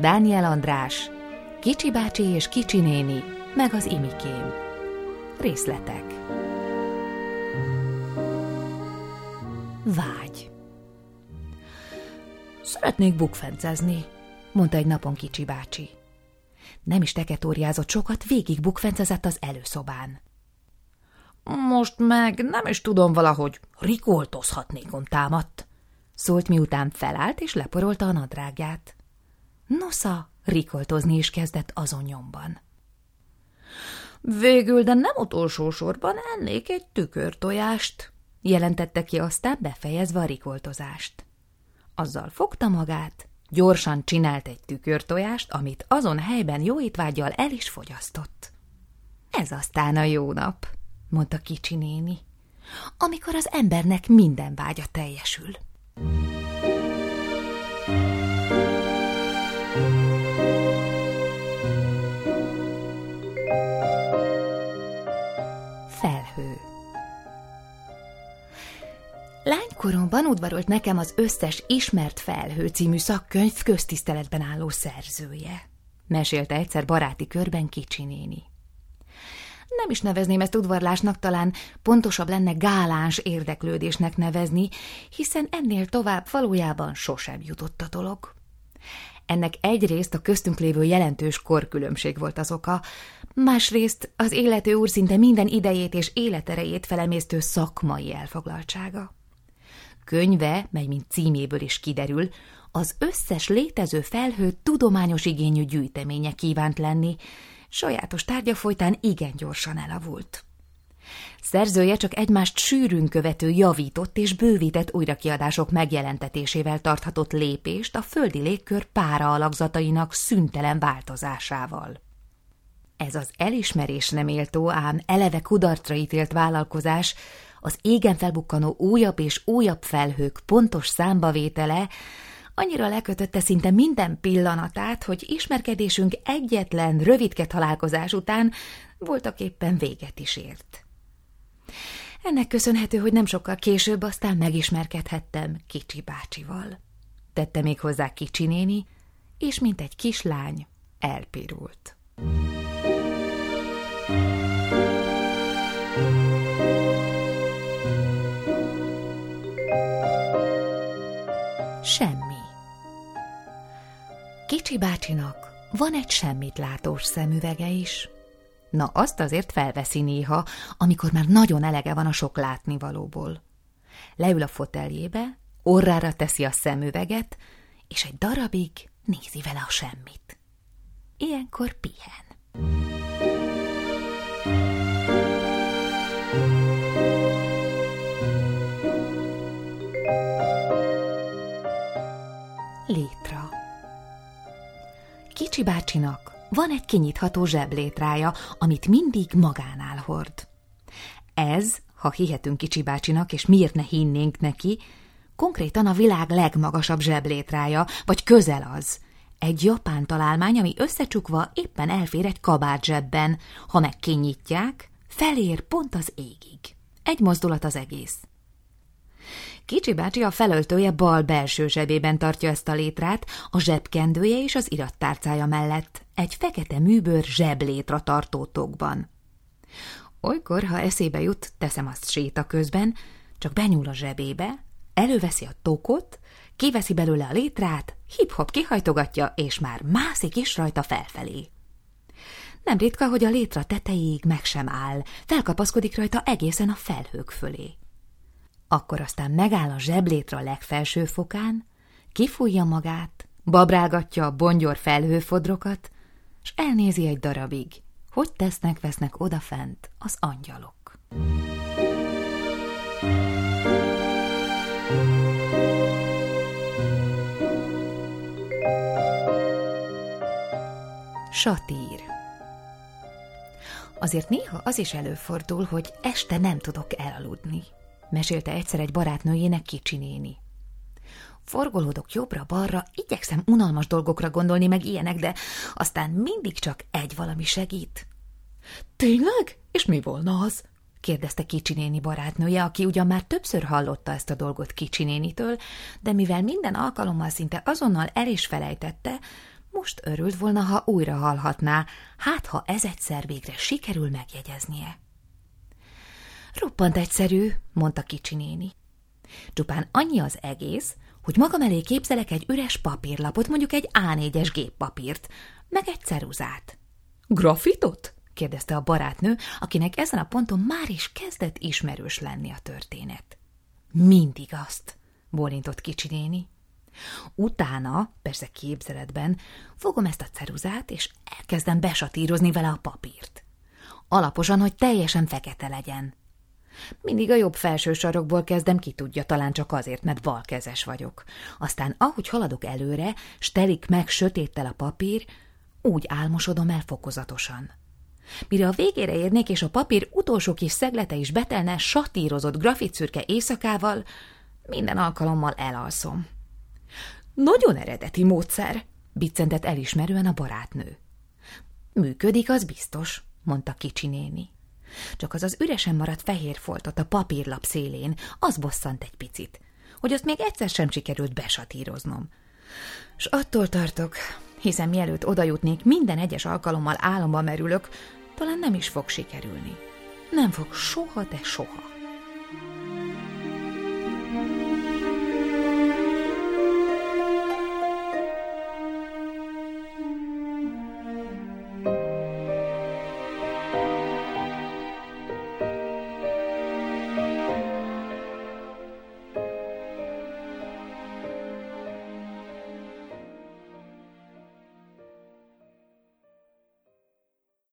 Dániel András, Kicsi bácsi és Kicsi néni, meg az imikém. Részletek Vágy Szeretnék bukfencezni, mondta egy napon Kicsi bácsi. Nem is teketóriázott sokat, végig bukfencezett az előszobán. Most meg nem is tudom valahogy rikoltozhatnékon támadt, szólt miután felállt és leporolta a nadrágját. Nosza, rikoltozni is kezdett azon nyomban. Végül, de nem utolsó sorban ennék egy tükörtojást, jelentette ki aztán befejezve a rikoltozást. Azzal fogta magát, gyorsan csinált egy tükörtojást, amit azon helyben jó étvágyjal el is fogyasztott. Ez aztán a jó nap, mondta kicsi néni, amikor az embernek minden vágya teljesül. Lánykoromban udvarolt nekem az összes Ismert Felhő című szakkönyv köztiszteletben álló szerzője. Mesélte egyszer baráti körben kicsi néni. Nem is nevezném ezt udvarlásnak, talán pontosabb lenne gáláns érdeklődésnek nevezni, hiszen ennél tovább valójában sosem jutott a dolog. Ennek egyrészt a köztünk lévő jelentős korkülönbség volt az oka, másrészt az élető úr szinte minden idejét és életerejét felemésztő szakmai elfoglaltsága könyve, mely mint címéből is kiderül, az összes létező felhő tudományos igényű gyűjteménye kívánt lenni, sajátos tárgya folytán igen gyorsan elavult. Szerzője csak egymást sűrűn követő javított és bővített újrakiadások megjelentetésével tarthatott lépést a földi légkör pára alakzatainak szüntelen változásával. Ez az elismerésre méltó, ám eleve kudarcra ítélt vállalkozás az égen felbukkanó újabb és újabb felhők pontos számbavétele annyira lekötötte szinte minden pillanatát, hogy ismerkedésünk egyetlen, rövidke találkozás után voltak éppen véget is ért. Ennek köszönhető, hogy nem sokkal később aztán megismerkedhettem Kicsi bácsival. Tette még hozzá Kicsi néni, és mint egy kislány elpirult. Semmi. Kicsi bácsinak van egy semmit látós szemüvege is. Na, azt azért felveszi néha, amikor már nagyon elege van a sok látnivalóból. Leül a foteljébe, orrára teszi a szemüveget, és egy darabig nézi vele a semmit. Ilyenkor pihen. Kicsi bácsinak van egy kinyitható zseblétrája, amit mindig magánál hord. Ez, ha hihetünk Kicsi bácsinak, és miért ne hinnénk neki, konkrétan a világ legmagasabb zseblétrája, vagy közel az. Egy japán találmány, ami összecsukva éppen elfér egy kabát zsebben. Ha megkinyitják, felér pont az égig. Egy mozdulat az egész. Kicsi bácsi a felöltője bal belső zsebében tartja ezt a létrát, a zsebkendője és az irattárcája mellett, egy fekete műbőr zseblétra tartótokban. Olykor, ha eszébe jut, teszem azt séta közben, csak benyúl a zsebébe, előveszi a tokot, kiveszi belőle a létrát, hip-hop kihajtogatja, és már mászik is rajta felfelé. Nem ritka, hogy a létra tetejéig meg sem áll, felkapaszkodik rajta egészen a felhők fölé. Akkor aztán megáll a zseblétra legfelső fokán, kifújja magát, babrálgatja a bongyor felhőfodrokat, s elnézi egy darabig, hogy tesznek-vesznek odafent az angyalok. Satír Azért néha az is előfordul, hogy este nem tudok elaludni mesélte egyszer egy barátnőjének kicsi néni. Forgolódok jobbra-balra, igyekszem unalmas dolgokra gondolni meg ilyenek, de aztán mindig csak egy valami segít. Tényleg? És mi volna az? kérdezte kicsinéni barátnője, aki ugyan már többször hallotta ezt a dolgot kicsinénitől, de mivel minden alkalommal szinte azonnal el is felejtette, Most örült volna, ha újra hallhatná, hát ha ez egyszer végre sikerül megjegyeznie. Roppant egyszerű, mondta kicsi néni. Csupán annyi az egész, hogy magam elé képzelek egy üres papírlapot, mondjuk egy A4-es géppapírt, meg egy ceruzát. Grafitot? kérdezte a barátnő, akinek ezen a ponton már is kezdett ismerős lenni a történet. Mindig azt, bólintott kicsi néni. Utána, persze képzeletben, fogom ezt a ceruzát, és elkezdem besatírozni vele a papírt. Alaposan, hogy teljesen fekete legyen. Mindig a jobb felső sarokból kezdem, ki tudja, talán csak azért, mert balkezes vagyok. Aztán, ahogy haladok előre, stelik meg sötéttel a papír, úgy álmosodom el fokozatosan. Mire a végére érnék, és a papír utolsó kis szeglete is betelne satírozott grafitszürke éjszakával, minden alkalommal elalszom. Nagyon eredeti módszer, biccentett elismerően a barátnő. Működik, az biztos, mondta kicsi néni. Csak az az üresen maradt fehér foltot a papírlap szélén, az bosszant egy picit, hogy azt még egyszer sem sikerült besatíroznom. S attól tartok, hiszen mielőtt odajutnék, minden egyes alkalommal álomba merülök, talán nem is fog sikerülni. Nem fog soha, de soha.